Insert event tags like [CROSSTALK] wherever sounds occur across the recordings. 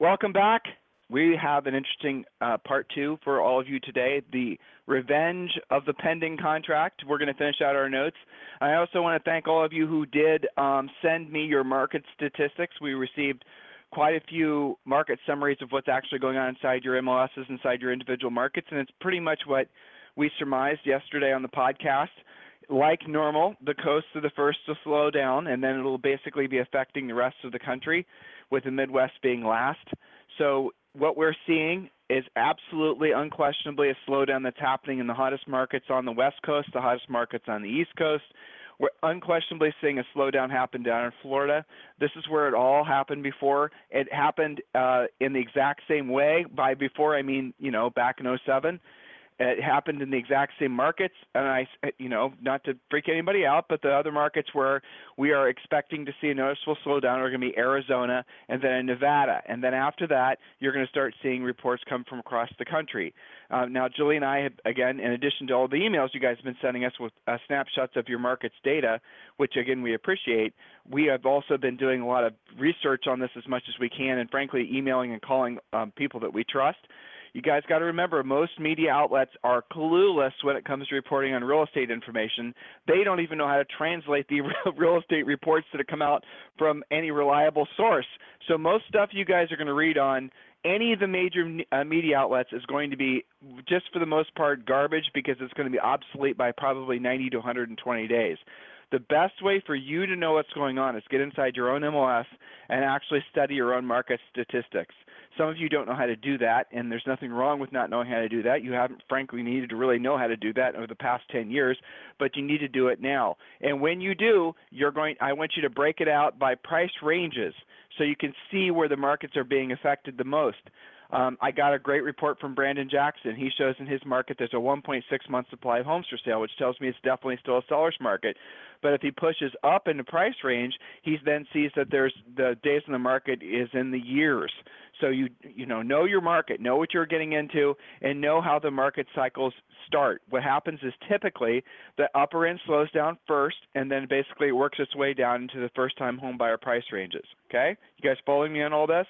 Welcome back. We have an interesting uh, part two for all of you today the revenge of the pending contract. We're going to finish out our notes. I also want to thank all of you who did um, send me your market statistics. We received quite a few market summaries of what's actually going on inside your MLSs, inside your individual markets, and it's pretty much what we surmised yesterday on the podcast. Like normal, the coasts are the first to slow down, and then it'll basically be affecting the rest of the country with the Midwest being last. So what we're seeing is absolutely unquestionably a slowdown that's happening in the hottest markets on the West Coast, the hottest markets on the East Coast. We're unquestionably seeing a slowdown happen down in Florida. This is where it all happened before. It happened uh, in the exact same way. By before, I mean, you know, back in 07. It happened in the exact same markets, and I, you know, not to freak anybody out, but the other markets where we are expecting to see a noticeable slowdown are going to be Arizona and then Nevada, and then after that, you're going to start seeing reports come from across the country. Uh, now, Julie and I have, again, in addition to all the emails you guys have been sending us with uh, snapshots of your markets data, which again we appreciate, we have also been doing a lot of research on this as much as we can, and frankly, emailing and calling um, people that we trust you guys got to remember most media outlets are clueless when it comes to reporting on real estate information. They don't even know how to translate the [LAUGHS] real estate reports that come out from any reliable source. So most stuff you guys are going to read on any of the major uh, media outlets is going to be just for the most part garbage because it's going to be obsolete by probably 90 to 120 days. The best way for you to know what's going on is get inside your own MLS and actually study your own market statistics. Some of you don't know how to do that, and there's nothing wrong with not knowing how to do that. You haven't, frankly, needed to really know how to do that over the past 10 years, but you need to do it now. And when you do, you're going. I want you to break it out by price ranges so you can see where the markets are being affected the most. Um, I got a great report from Brandon Jackson. He shows in his market there's a 1.6 month supply of homes for sale, which tells me it's definitely still a seller's market. But if he pushes up in the price range, he then sees that there's the days in the market is in the years. So you you know know your market, know what you're getting into, and know how the market cycles start. What happens is typically the upper end slows down first, and then basically it works its way down into the first-time home buyer price ranges. Okay, you guys following me on all this?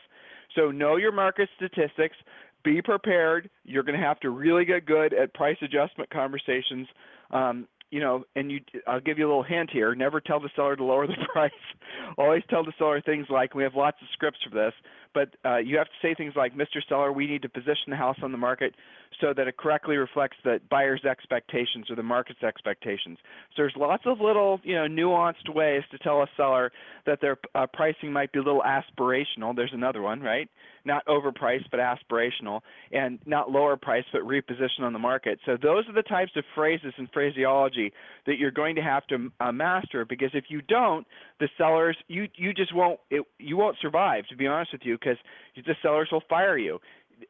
So know your market statistics. Be prepared. You're going to have to really get good at price adjustment conversations. Um, you know, and you, I'll give you a little hint here. Never tell the seller to lower the [LAUGHS] price. Always tell the seller things like, we have lots of scripts for this, but uh, you have to say things like, Mr. Seller, we need to position the house on the market so that it correctly reflects the buyer's expectations or the market's expectations. So there's lots of little, you know, nuanced ways to tell a seller that their uh, pricing might be a little aspirational. There's another one, right? Not overpriced, but aspirational, and not lower price, but reposition on the market. So those are the types of phrases and phraseology that you're going to have to uh, master because if you don't, the sellers you you just won't it, you won't survive. To be honest with you, because the sellers will fire you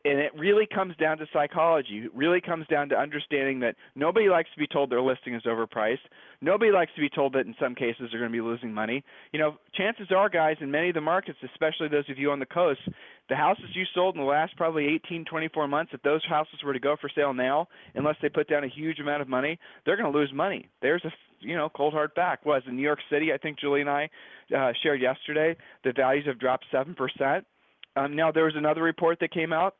and it really comes down to psychology. It really comes down to understanding that nobody likes to be told their listing is overpriced. Nobody likes to be told that in some cases they're going to be losing money. You know, chances are, guys, in many of the markets, especially those of you on the coast, the houses you sold in the last probably 18, 24 months, if those houses were to go for sale now, unless they put down a huge amount of money, they're going to lose money. There's a you know cold hard fact. Was in New York City, I think Julie and I uh, shared yesterday, the values have dropped seven percent. Um, now there was another report that came out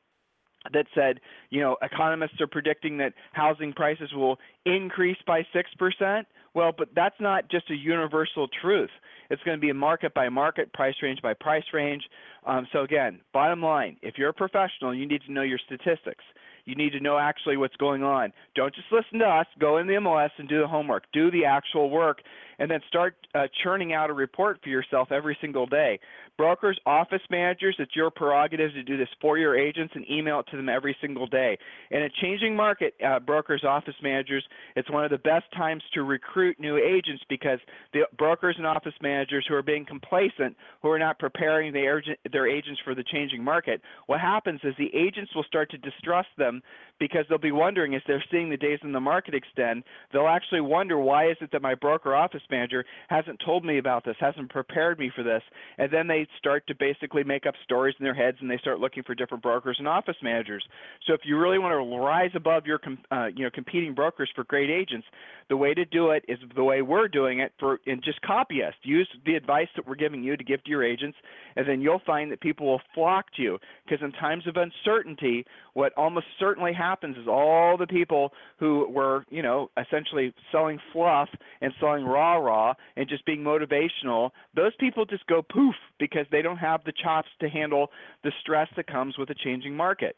that said, you know, economists are predicting that housing prices will increase by 6%. Well, but that's not just a universal truth. It's going to be a market by market, price range by price range. Um, so, again, bottom line if you're a professional, you need to know your statistics. You need to know actually what's going on. Don't just listen to us. Go in the MLS and do the homework. Do the actual work and then start uh, churning out a report for yourself every single day. Brokers, office managers, it's your prerogative to do this for your agents and email it to them every single day. In a changing market, uh, brokers, office managers, it's one of the best times to recruit new agents because the brokers and office managers who are being complacent, who are not preparing their, their agents for the changing market, what happens is the agents will start to distrust them because they'll be wondering as they're seeing the days in the market extend, they'll actually wonder why is it that my broker office manager hasn't told me about this, hasn't prepared me for this, and then they start to basically make up stories in their heads and they start looking for different brokers and office managers. So if you really want to rise above your uh, you know competing brokers for great agents, the way to do it is the way we're doing it for and just copy us. Use the advice that we're giving you to give to your agents, and then you'll find that people will flock to you because in times of uncertainty, what almost certainly happens is all the people who were, you know, essentially selling fluff and selling rah rah and just being motivational, those people just go poof because they don't have the chops to handle the stress that comes with a changing market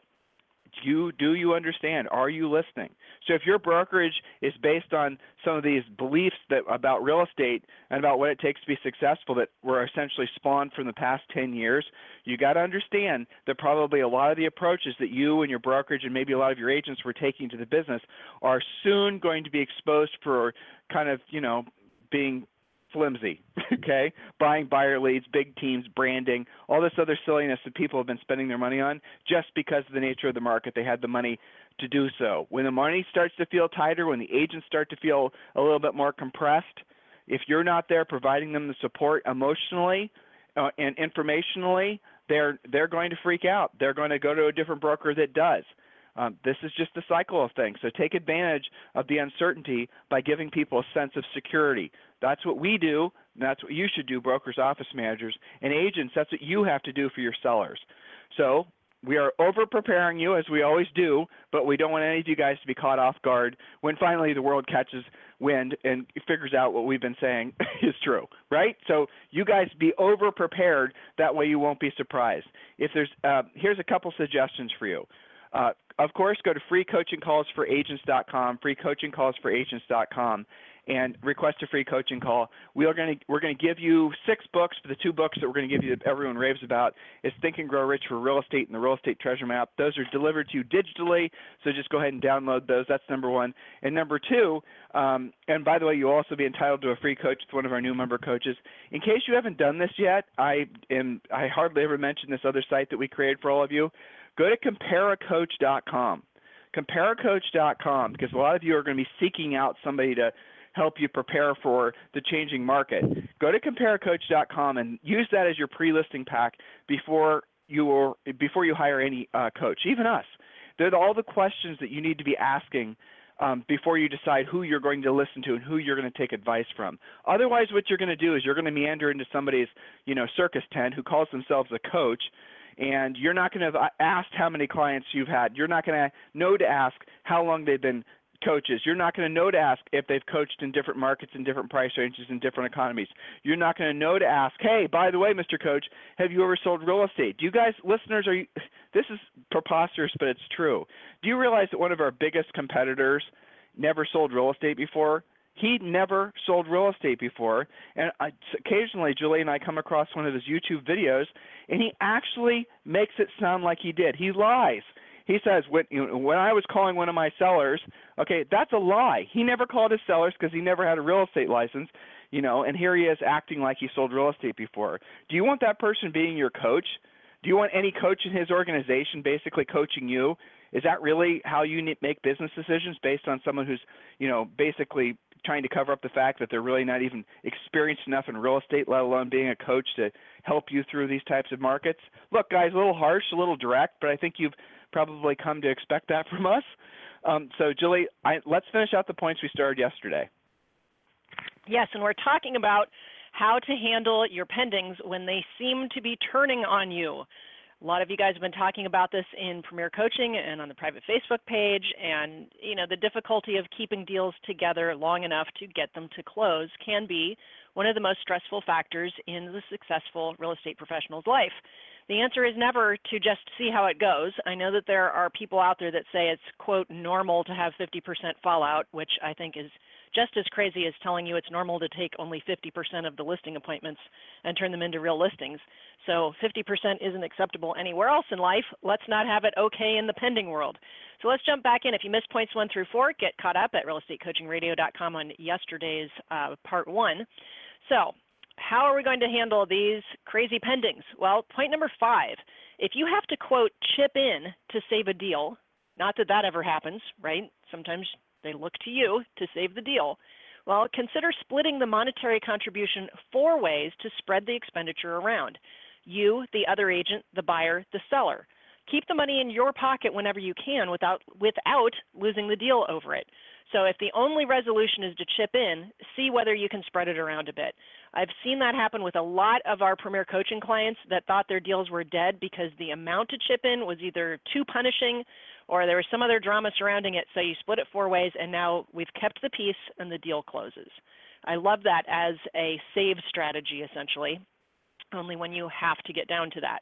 you do you understand? Are you listening? So if your brokerage is based on some of these beliefs that about real estate and about what it takes to be successful that were essentially spawned from the past 10 years, you got to understand that probably a lot of the approaches that you and your brokerage and maybe a lot of your agents were taking to the business are soon going to be exposed for kind of, you know, being flimsy, [LAUGHS] okay? Buying buyer leads, big teams, branding, all this other silliness that people have been spending their money on just because of the nature of the market. They had the money to do so. When the money starts to feel tighter, when the agents start to feel a little bit more compressed, if you're not there providing them the support emotionally uh, and informationally, they're they're going to freak out. They're going to go to a different broker that does. Um, this is just the cycle of things. So take advantage of the uncertainty by giving people a sense of security. That's what we do. that's what you should do, brokers, office managers, and agents. That's what you have to do for your sellers. So we are over preparing you as we always do, but we don't want any of you guys to be caught off guard when finally the world catches wind and figures out what we've been saying [LAUGHS] is true, right? So you guys be over prepared. That way you won't be surprised. If there's, uh, here's a couple suggestions for you. Uh, of course, go to freecoachingcallsforagents.com, freecoachingcallsforagents.com, and request a free coaching call. We are going to we're going to give you six books. The two books that we're going to give you that everyone raves about is Think and Grow Rich for Real Estate and the Real Estate Treasure Map. Those are delivered to you digitally, so just go ahead and download those. That's number one. And number two, um, and by the way, you'll also be entitled to a free coach with one of our new member coaches. In case you haven't done this yet, I am I hardly ever mention this other site that we created for all of you. Go to compareacoach.com. Compareacoach.com because a lot of you are going to be seeking out somebody to help you prepare for the changing market. Go to comparecoach.com and use that as your pre-listing pack before you or before you hire any uh, coach, even us. They're all the questions that you need to be asking um, before you decide who you're going to listen to and who you're going to take advice from. Otherwise, what you're going to do is you're going to meander into somebody's, you know, circus tent who calls themselves a coach, and you're not going to have asked how many clients you've had. You're not going to know to ask how long they've been coaches. You're not going to know to ask if they've coached in different markets in different price ranges in different economies. You're not going to know to ask, "Hey, by the way, Mr. Coach, have you ever sold real estate?" Do you guys listeners are you [LAUGHS] this is preposterous, but it's true. Do you realize that one of our biggest competitors never sold real estate before? He never sold real estate before, and I, occasionally Julie and I come across one of his YouTube videos, and he actually makes it sound like he did. He lies. He says when you know, when I was calling one of my sellers, okay, that's a lie. He never called his sellers because he never had a real estate license, you know, and here he is acting like he sold real estate before. Do you want that person being your coach? Do you want any coach in his organization basically coaching you? Is that really how you make business decisions based on someone who's, you know, basically trying to cover up the fact that they're really not even experienced enough in real estate, let alone being a coach to help you through these types of markets? Look, guys, a little harsh, a little direct, but I think you've probably come to expect that from us. Um, so, Julie, I, let's finish out the points we started yesterday. Yes, and we're talking about how to handle your pendings when they seem to be turning on you. A lot of you guys have been talking about this in Premier Coaching and on the private Facebook page, and you know the difficulty of keeping deals together long enough to get them to close can be one of the most stressful factors in the successful real estate professional's life. The answer is never to just see how it goes. I know that there are people out there that say it's, quote, normal to have 50% fallout, which I think is just as crazy as telling you it's normal to take only 50% of the listing appointments and turn them into real listings. So 50% isn't acceptable anywhere else in life. Let's not have it okay in the pending world. So let's jump back in. If you missed points one through four, get caught up at realestatecoachingradio.com on yesterday's uh, part one. So how are we going to handle these crazy pendings? Well, point number five, if you have to quote chip in to save a deal, not that that ever happens, right? Sometimes they look to you to save the deal. Well, consider splitting the monetary contribution four ways to spread the expenditure around. You, the other agent, the buyer, the seller. Keep the money in your pocket whenever you can without, without losing the deal over it. So if the only resolution is to chip in, see whether you can spread it around a bit. I've seen that happen with a lot of our premier coaching clients that thought their deals were dead because the amount to chip in was either too punishing or there was some other drama surrounding it. So you split it four ways, and now we've kept the peace and the deal closes. I love that as a save strategy, essentially, only when you have to get down to that.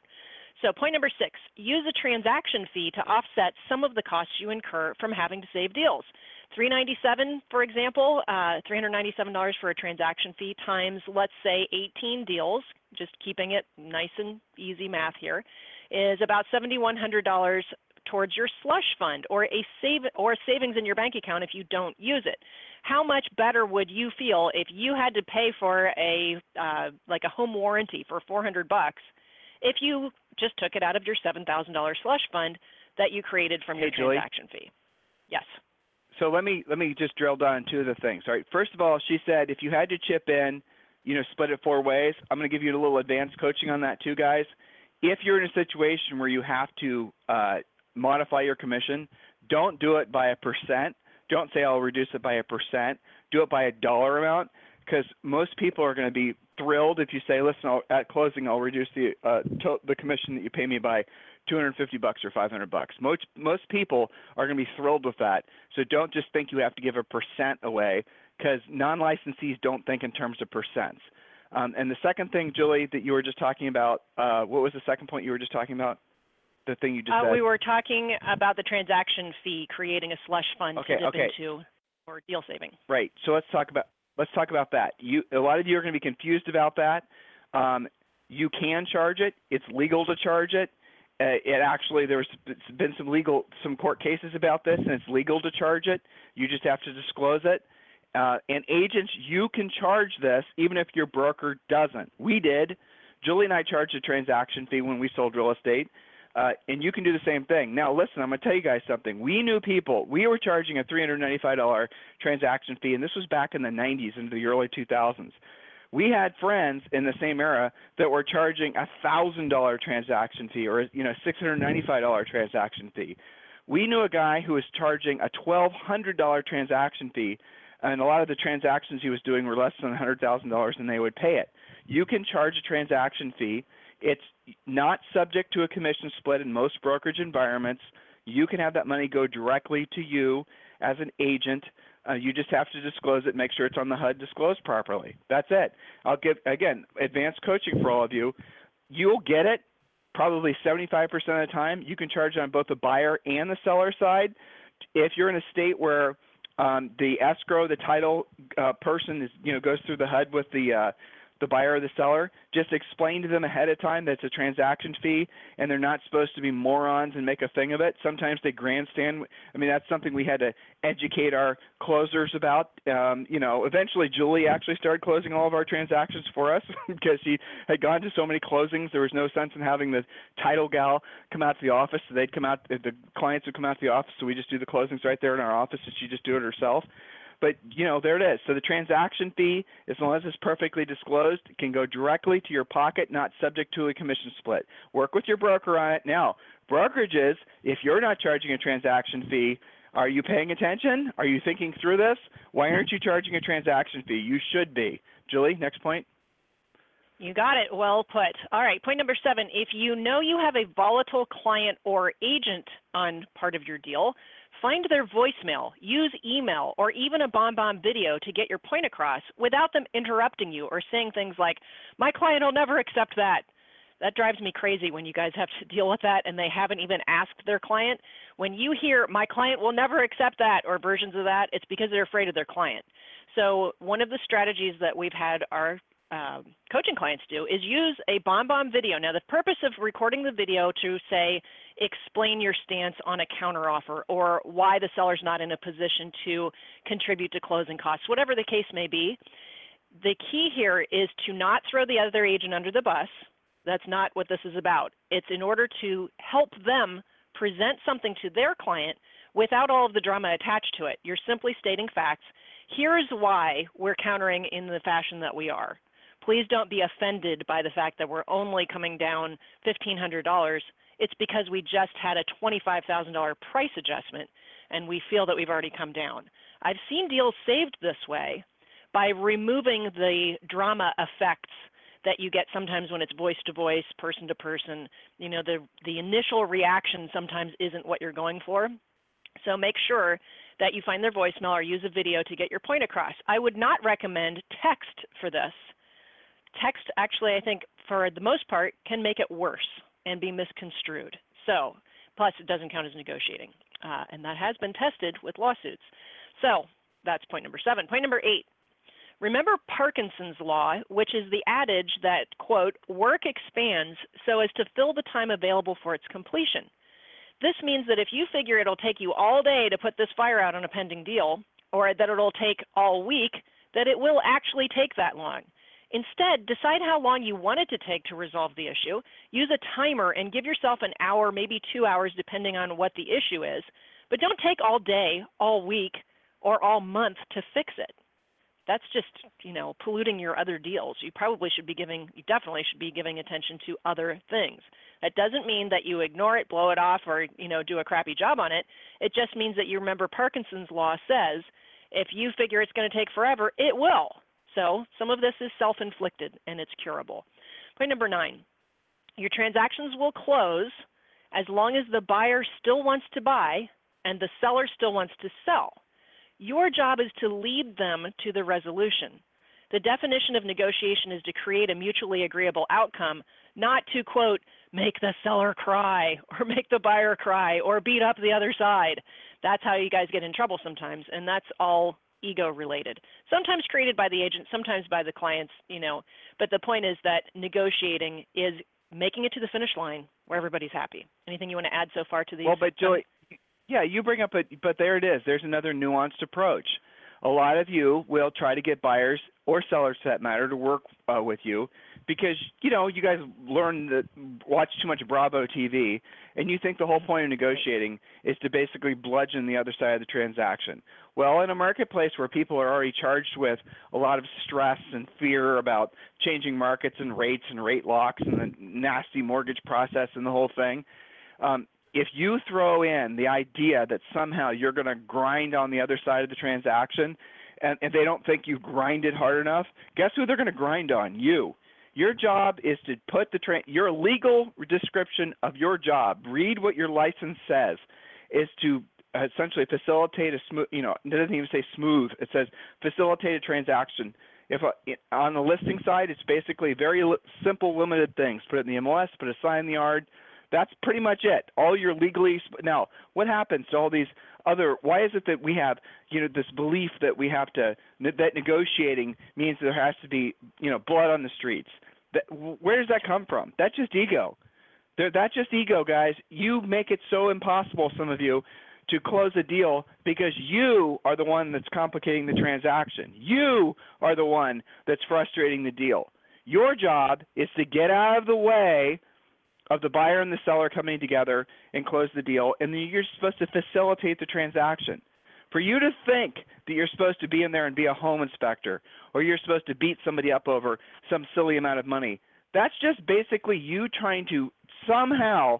So point number six, use a transaction fee to offset some of the costs you incur from having to save deals. 397 for example, uh, $397 for a transaction fee times, let's say 18 deals, just keeping it nice and easy math here, is about $7,100 towards your slush fund or a save or savings in your bank account if you don't use it. How much better would you feel if you had to pay for a uh, like a home warranty for 400 bucks if you just took it out of your $7,000 slush fund that you created from hey, your Julie. transaction fee? Yes. So let me let me just drill down two of the things. All right. First of all, she said if you had to chip in, you know, split it four ways. I'm going to give you a little advanced coaching on that too, guys. If you're in a situation where you have to uh, modify your commission, don't do it by a percent. Don't say I'll reduce it by a percent. Do it by a dollar amount because most people are going to be thrilled if you say, "Listen, I'll, at closing, I'll reduce the uh, to- the commission that you pay me by 250 bucks or 500 bucks." Most most people are going to be thrilled with that. So don't just think you have to give a percent away because non-licensees don't think in terms of percents. Um, and the second thing, Julie, that you were just talking about, uh, what was the second point you were just talking about? The thing you just Uh, said. we were talking about the transaction fee, creating a slush fund Okay, to dip okay. into or deal saving. Right. So let's talk about let's talk about that. You a lot of you are going to be confused about that. Um, you can charge it. It's legal to charge it. Uh, it actually there's been some legal some court cases about this, and it's legal to charge it. You just have to disclose it. Uh, and agents, you can charge this even if your broker doesn't. We did. Julie and I charged a transaction fee when we sold real estate. Uh, and you can do the same thing. Now, listen, I'm going to tell you guys something. We knew people. We were charging a $395 transaction fee, and this was back in the 90s into the early 2000s. We had friends in the same era that were charging a thousand dollar transaction fee or you know six hundred ninety five dollar transaction fee. We knew a guy who was charging a twelve hundred dollar transaction fee, and a lot of the transactions he was doing were less than a hundred thousand dollars, and they would pay it. You can charge a transaction fee. It's not subject to a commission split in most brokerage environments. You can have that money go directly to you as an agent. Uh, you just have to disclose it, make sure it's on the HUD disclosed properly. That's it. I'll give, again, advanced coaching for all of you. You'll get it probably 75% of the time. You can charge on both the buyer and the seller side. If you're in a state where um, the escrow, the title uh, person is, you know, goes through the HUD with the uh, the buyer or the seller, just explain to them ahead of time that it's a transaction fee and they're not supposed to be morons and make a thing of it. Sometimes they grandstand. I mean, that's something we had to educate our closers about. Um, you know, eventually Julie actually started closing all of our transactions for us [LAUGHS] because she had gone to so many closings. There was no sense in having the title gal come out to the office. So they'd come out, the clients would come out to the office, so we just do the closings right there in our office and she just do it herself but you know there it is so the transaction fee as long as it's perfectly disclosed can go directly to your pocket not subject to a commission split work with your broker on it now brokerages if you're not charging a transaction fee are you paying attention are you thinking through this why aren't you charging a transaction fee you should be julie next point You got it. Well put. All right. Point number seven. If you know you have a volatile client or agent on part of your deal, find their voicemail, use email, or even a BombBomb video to get your point across without them interrupting you or saying things like, my client will never accept that. That drives me crazy when you guys have to deal with that and they haven't even asked their client. When you hear, my client will never accept that or versions of that, it's because they're afraid of their client. So, one of the strategies that we've had our um, coaching clients do is use a BombBomb video. Now, the purpose of recording the video to say, explain your stance on a counteroffer or why the seller's not in a position to contribute to closing costs, whatever the case may be. The key here is to not throw the other agent under the bus that's not what this is about. It's in order to help them present something to their client without all of the drama attached to it. You're simply stating facts. Here's why we're countering in the fashion that we are. Please don't be offended by the fact that we're only coming down $1,500. It's because we just had a $25,000 price adjustment and we feel that we've already come down. I've seen deals saved this way by removing the drama effects that you get sometimes when it's voice to voice, person to person. You know, the the initial reaction sometimes isn't what you're going for. So make sure that you find their voicemail or use a video to get your point across. I would not recommend text for this. Text actually I think for the most part can make it worse and be misconstrued. So, plus it doesn't count as negotiating. Uh, and that has been tested with lawsuits. So, that's point number 7. Point number 8 Remember Parkinson's law, which is the adage that, quote, work expands so as to fill the time available for its completion. This means that if you figure it'll take you all day to put this fire out on a pending deal, or that it'll take all week, that it will actually take that long. Instead, decide how long you want it to take to resolve the issue. Use a timer and give yourself an hour, maybe two hours, depending on what the issue is. But don't take all day, all week, or all month to fix it. That's just you know polluting your other deals. You probably should be giving you definitely should be giving attention to other things. That doesn't mean that you ignore it blow it off or you know do a crappy job on it. It just means that you remember parkinson's law says if you figure it's going to take forever it will so some of this is self-inflicted and it's curable point number nine your transactions will close as long as the buyer still wants to buy and the seller still wants to sell your job is to lead them to the resolution. The definition of negotiation is to create a mutually agreeable outcome, not to, quote, make the seller cry [LAUGHS] or make the buyer cry or beat up the other side. That's how you guys get in trouble sometimes, and that's all ego related. Sometimes created by the agent, sometimes by the clients, you know. But the point is that negotiating is making it to the finish line where everybody's happy. Anything you want to add so far to these? Well, but Joy, yeah, you bring up a, but there it is. There's another nuanced approach. A lot of you will try to get buyers or sellers, for that matter, to work uh, with you because you know you guys learn that watch too much Bravo TV, and you think the whole point of negotiating is to basically bludgeon the other side of the transaction. Well, in a marketplace where people are already charged with a lot of stress and fear about changing markets and rates and rate locks and the nasty mortgage process and the whole thing, um, if you throw in the idea that somehow you're going to grind on the other side of the transaction and, and they don't think you've grinded hard enough, guess who they're going to grind on? You. Your job is to put the tra- your legal description of your job. Read what your license says. Is to essentially facilitate a smooth. You know, it doesn't even say smooth. It says facilitate a transaction. If uh, a, on the listing side, it's basically very li- simple, limited things. Put it in the MLS. Put a sign in the yard that's pretty much it. All your legally now, what happens to all these other? Why is it that we have you know this belief that we have to that negotiating means there has to be you know blood on the streets? That, where does that come from? That's just ego. That's just ego, guys. You make it so impossible, some of you, to close a deal because you are the one that's complicating the transaction. You are the one that's frustrating the deal. Your job is to get out of the way of the buyer and the seller coming together and close the deal, and then you're supposed to facilitate the transaction. For you to think that you're supposed to be in there and be a home inspector, or you're supposed to beat somebody up over some silly amount of money, that's just basically you trying to somehow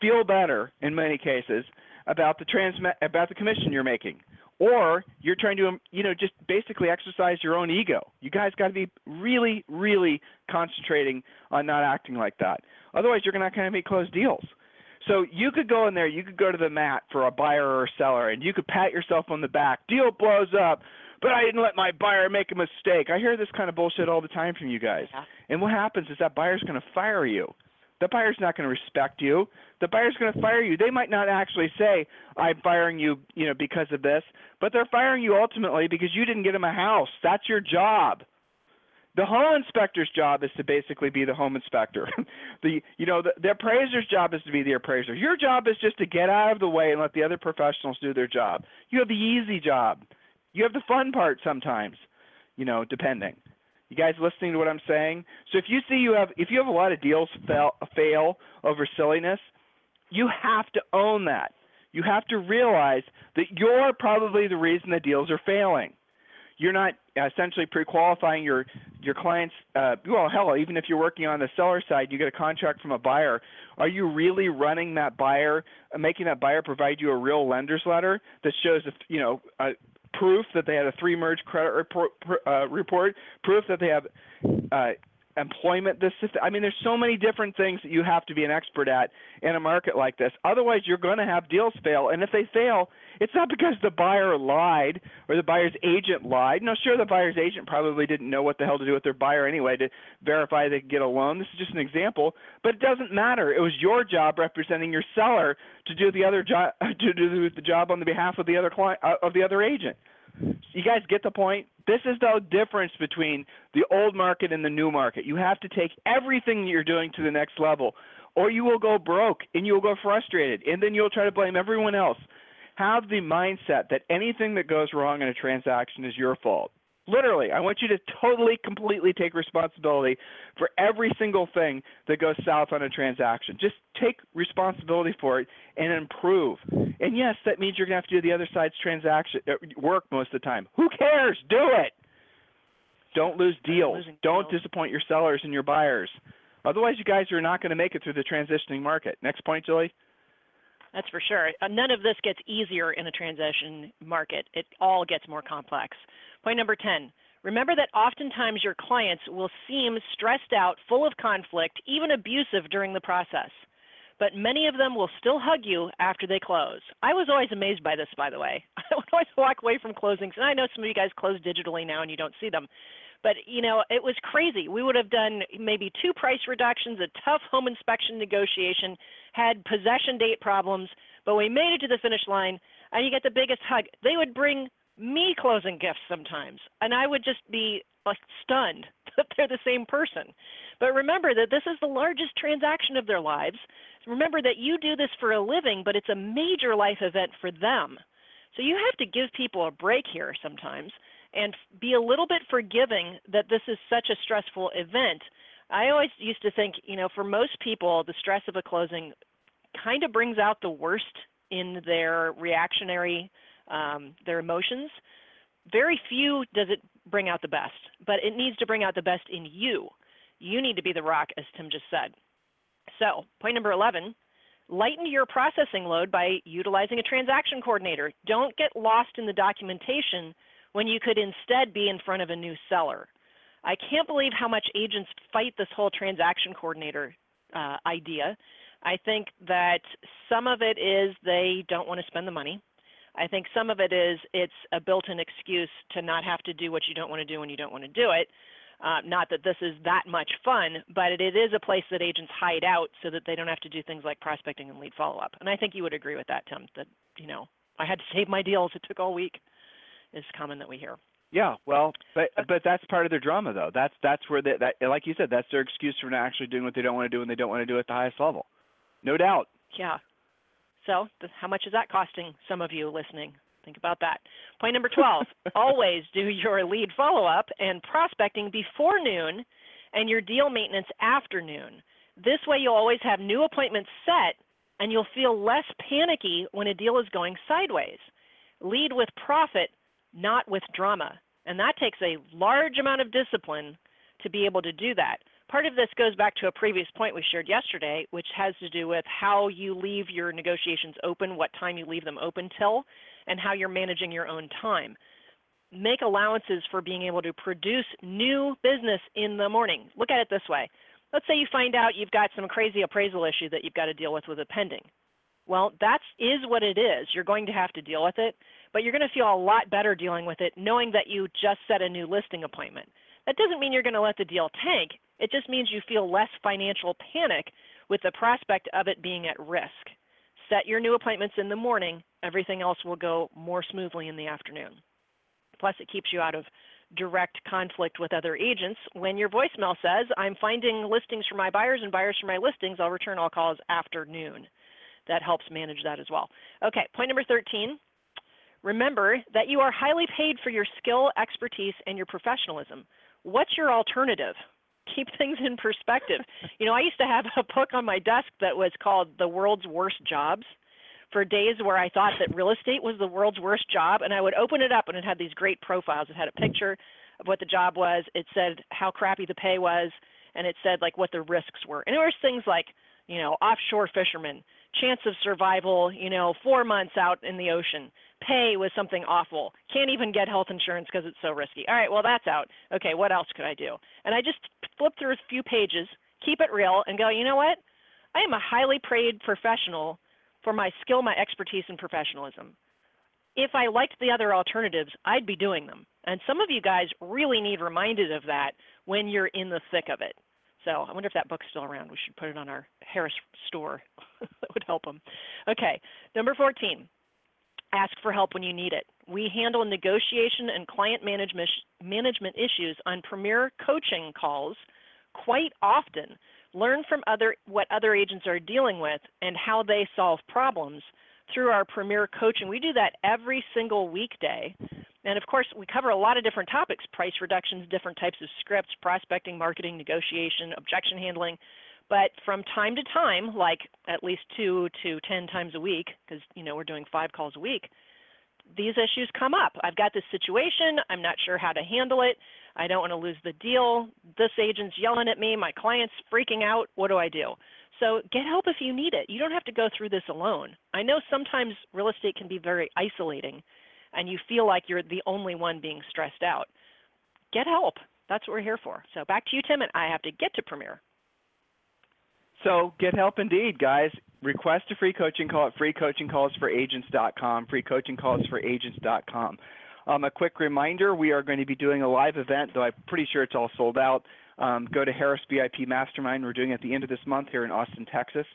feel better in many cases about the transmit about the commission you're making or you're trying to um, you know just basically exercise your own ego you guys got to be really really concentrating on not acting like that otherwise you're not going to make closed deals so you could go in there you could go to the mat for a buyer or a seller and you could pat yourself on the back deal blows up but I didn't let my buyer make a mistake. I hear this kind of bullshit all the time from you guys. Yeah. And what happens is that buyer's going to fire you. The buyer's not going to respect you. The buyer's going to fire you. They might not actually say, "I'm firing you," you know, because of this, but they're firing you ultimately because you didn't get them a house. That's your job. The home inspector's job is to basically be the home inspector. [LAUGHS] the you know the, the appraiser's job is to be the appraiser. Your job is just to get out of the way and let the other professionals do their job. You have the easy job. You have the fun part sometimes, you know, depending. You guys listening to what I'm saying? So if you see you have if you have a lot of deals fail, fail over silliness, you have to own that. You have to realize that you're probably the reason the deals are failing. You're not essentially pre-qualifying your your clients. Uh, well, hell, even if you're working on the seller side, you get a contract from a buyer. Are you really running that buyer, uh, making that buyer provide you a real lender's letter that shows, you know, a, proof that they had a three merge credit report, uh, report proof that they have uh, employment this system i mean there's so many different things that you have to be an expert at in a market like this. Otherwise you're going to have deals fail. And if they fail it's not because the buyer lied or the buyer's agent lied. No sure the buyer's agent probably didn't know what the hell to do with their buyer anyway to verify they could get a loan. This is just an example. But it doesn't matter. It was your job representing your seller to do the other job [LAUGHS] to do the job on the behalf of the other client uh, of the other agent. You guys get the point? This is the difference between the old market and the new market. You have to take everything you're doing to the next level, or you will go broke and you will go frustrated, and then you'll try to blame everyone else. Have the mindset that anything that goes wrong in a transaction is your fault. Literally, I want you to totally, completely take responsibility for every single thing that goes south on a transaction. Just take responsibility for it and improve. And yes, that means you're going to have to do the other side's transaction uh, work most of the time. Who cares? Do it. Don't lose deals. Don't disappoint your sellers and your buyers. Otherwise, you guys are not going to make it through the transitioning market. Next point, Julie. That's for sure. Uh, none of this gets easier in a transition market. It all gets more complex. Point number 10. Remember that oftentimes your clients will seem stressed out, full of conflict, even abusive during the process. But many of them will still hug you after they close. I was always amazed by this, by the way. [LAUGHS] I would always walk away from closings, and I know some of you guys close digitally now and you don't see them. But you know, it was crazy. We would have done maybe two price reductions, a tough home inspection negotiation, had possession date problems, but we made it to the finish line, and you get the biggest hug. They would bring me closing gifts sometimes, and I would just be like stunned [LAUGHS] that they're the same person. But remember that this is the largest transaction of their lives. Remember that you do this for a living, but it's a major life event for them. So you have to give people a break here sometimes and be a little bit forgiving that this is such a stressful event. I always used to think, you know, for most people, the stress of a closing kind of brings out the worst in their reactionary um, their emotions. Very few does it bring out the best, but it needs to bring out the best in you. You need to be the rock, as Tim just said. So, point number 11 lighten your processing load by utilizing a transaction coordinator. Don't get lost in the documentation when you could instead be in front of a new seller. I can't believe how much agents fight this whole transaction coordinator uh, idea. I think that some of it is they don't want to spend the money. I think some of it is it's a built-in excuse to not have to do what you don't want to do when you don't want to do it. Uh, not that this is that much fun, but it, it is a place that agents hide out so that they don't have to do things like prospecting and lead follow-up. And I think you would agree with that, Tim. That you know, I had to save my deals. It took all week. Is common that we hear. Yeah, well, but but that's part of their drama, though. That's that's where they, that, like you said, that's their excuse for not actually doing what they don't want to do and they don't want to do at the highest level. No doubt. Yeah, so, how much is that costing some of you listening? Think about that. Point number 12 [LAUGHS] always do your lead follow up and prospecting before noon and your deal maintenance after noon. This way, you'll always have new appointments set and you'll feel less panicky when a deal is going sideways. Lead with profit, not with drama. And that takes a large amount of discipline to be able to do that. Part of this goes back to a previous point we shared yesterday, which has to do with how you leave your negotiations open, what time you leave them open till, and how you're managing your own time. Make allowances for being able to produce new business in the morning. Look at it this way. Let's say you find out you've got some crazy appraisal issue that you've got to deal with with a pending. Well, that is what it is. You're going to have to deal with it, but you're going to feel a lot better dealing with it knowing that you just set a new listing appointment. That doesn't mean you're going to let the deal tank. It just means you feel less financial panic with the prospect of it being at risk. Set your new appointments in the morning, everything else will go more smoothly in the afternoon. Plus, it keeps you out of direct conflict with other agents. When your voicemail says, I'm finding listings for my buyers and buyers for my listings, I'll return all calls after noon. That helps manage that as well. Okay, point number 13. Remember that you are highly paid for your skill, expertise, and your professionalism. What's your alternative? Keep [LAUGHS] things in perspective. you know, I used to have a book on my desk that was called The World's Worst Jobs for days where I thought that real estate was the world's worst job, and I would open it up and it had these great profiles. It had a picture of what the job was, it said how crappy the pay was, and it said like what the risks were. And there was things like, you know, offshore fishermen, chance of survival, you know, four months out in the ocean. Pay was something awful. Can't even get health insurance because it's so risky. All right, well, that's out. Okay, what else could I do? And I just flip through a few pages, keep it real, and go, you know what? I am a highly paid professional for my skill, my expertise, and professionalism. If I liked the other alternatives, I'd be doing them. And some of you guys really need reminded of that when you're in the thick of it. So I wonder if that book's still around. We should put it on our Harris store. [LAUGHS] that would help them. Okay, number 14. Ask for help when you need it. We handle negotiation and client management management issues on Premier coaching calls quite often learn from other what other agents are dealing with and how they solve problems through our premier coaching. We do that every single weekday. And of course, we cover a lot of different topics price reductions, different types of scripts, prospecting, marketing, negotiation, objection handling. But from time to time, like at least two to 10 times a week, because you know we're doing five calls a week, these issues come up. I've got this situation, I'm not sure how to handle it. I don't want to lose the deal. This agent's yelling at me. My client's freaking out. What do I do? So get help if you need it. You don't have to go through this alone. I know sometimes real estate can be very isolating and you feel like you're the only one being stressed out. Get help. That's what we're here for. So back to you, Tim, and I have to get to Premier. So get help indeed, guys. Request a free coaching call at freecoachingcallsforagents.com, freecoachingcallsforagents.com. Um, a quick reminder, we are going to be doing a live event, though I'm pretty sure it's all sold out. Um, go to Harris VIP Mastermind. We're doing it at the end of this month here in Austin, Texas.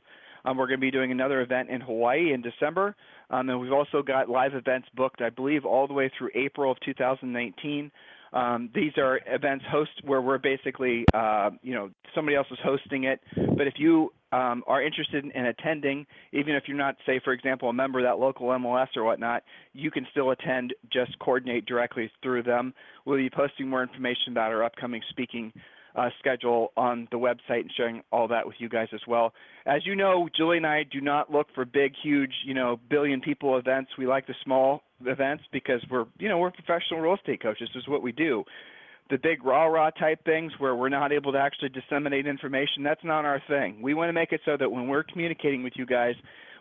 Um, we're going to be doing another event in Hawaii in December. Um, and we've also got live events booked, I believe, all the way through April of 2019. Um, these are events host where we're basically, uh, you know, somebody else is hosting it. But if you um, are interested in attending, even if you're not, say, for example, a member of that local MLS or whatnot, you can still attend. Just coordinate directly through them. We'll be posting more information about our upcoming speaking Uh, schedule on the website and sharing all that with you guys as well. As you know, Julie and I do not look for big, huge, you know, billion people events. We like the small events because we're, you know, we're professional real estate coaches. This is what we do. The big rah rah type things where we're not able to actually disseminate information, that's not our thing. We want to make it so that when we're communicating with you guys,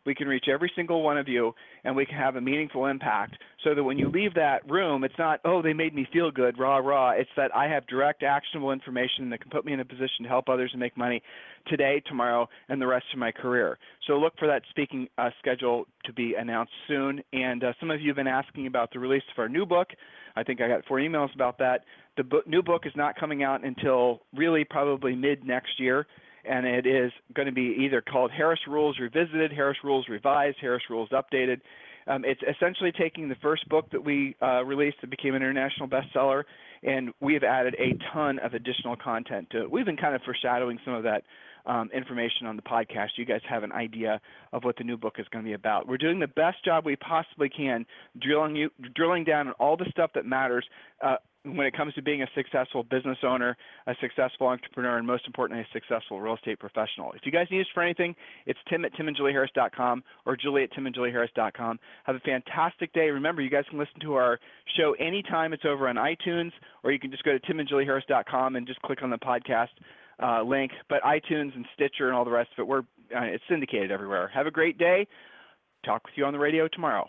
we can reach every single one of you and we can have a meaningful impact so that when you leave that room, it's not, oh, they made me feel good, rah, rah. It's that I have direct, actionable information that can put me in a position to help others and make money today, tomorrow, and the rest of my career. So look for that speaking uh, schedule to be announced soon. And uh, some of you have been asking about the release of our new book. I think I got four emails about that. The book, new book is not coming out until really probably mid next year and it is going to be either called Harris Rules Revisited, Harris Rules Revised, Harris Rules Updated. Um, it's essentially taking the first book that we uh, released that became an international bestseller, and we have added a ton of additional content to it. We've been kind of foreshadowing some of that um, information on the podcast. You guys have an idea of what the new book is going to be about. We're doing the best job we possibly can, drilling you, drilling down on all the stuff that matters. Uh, when it comes to being a successful business owner, a successful entrepreneur, and most importantly, a successful real estate professional. If you guys need us for anything, it's tim at timandjulieharris.com or julie at timandjulieharris.com. Have a fantastic day. Remember, you guys can listen to our show anytime. It's over on iTunes, or you can just go to timandjulieharris.com and just click on the podcast uh, link. But iTunes and Stitcher and all the rest of it, we're, uh, it's syndicated everywhere. Have a great day. Talk with you on the radio tomorrow.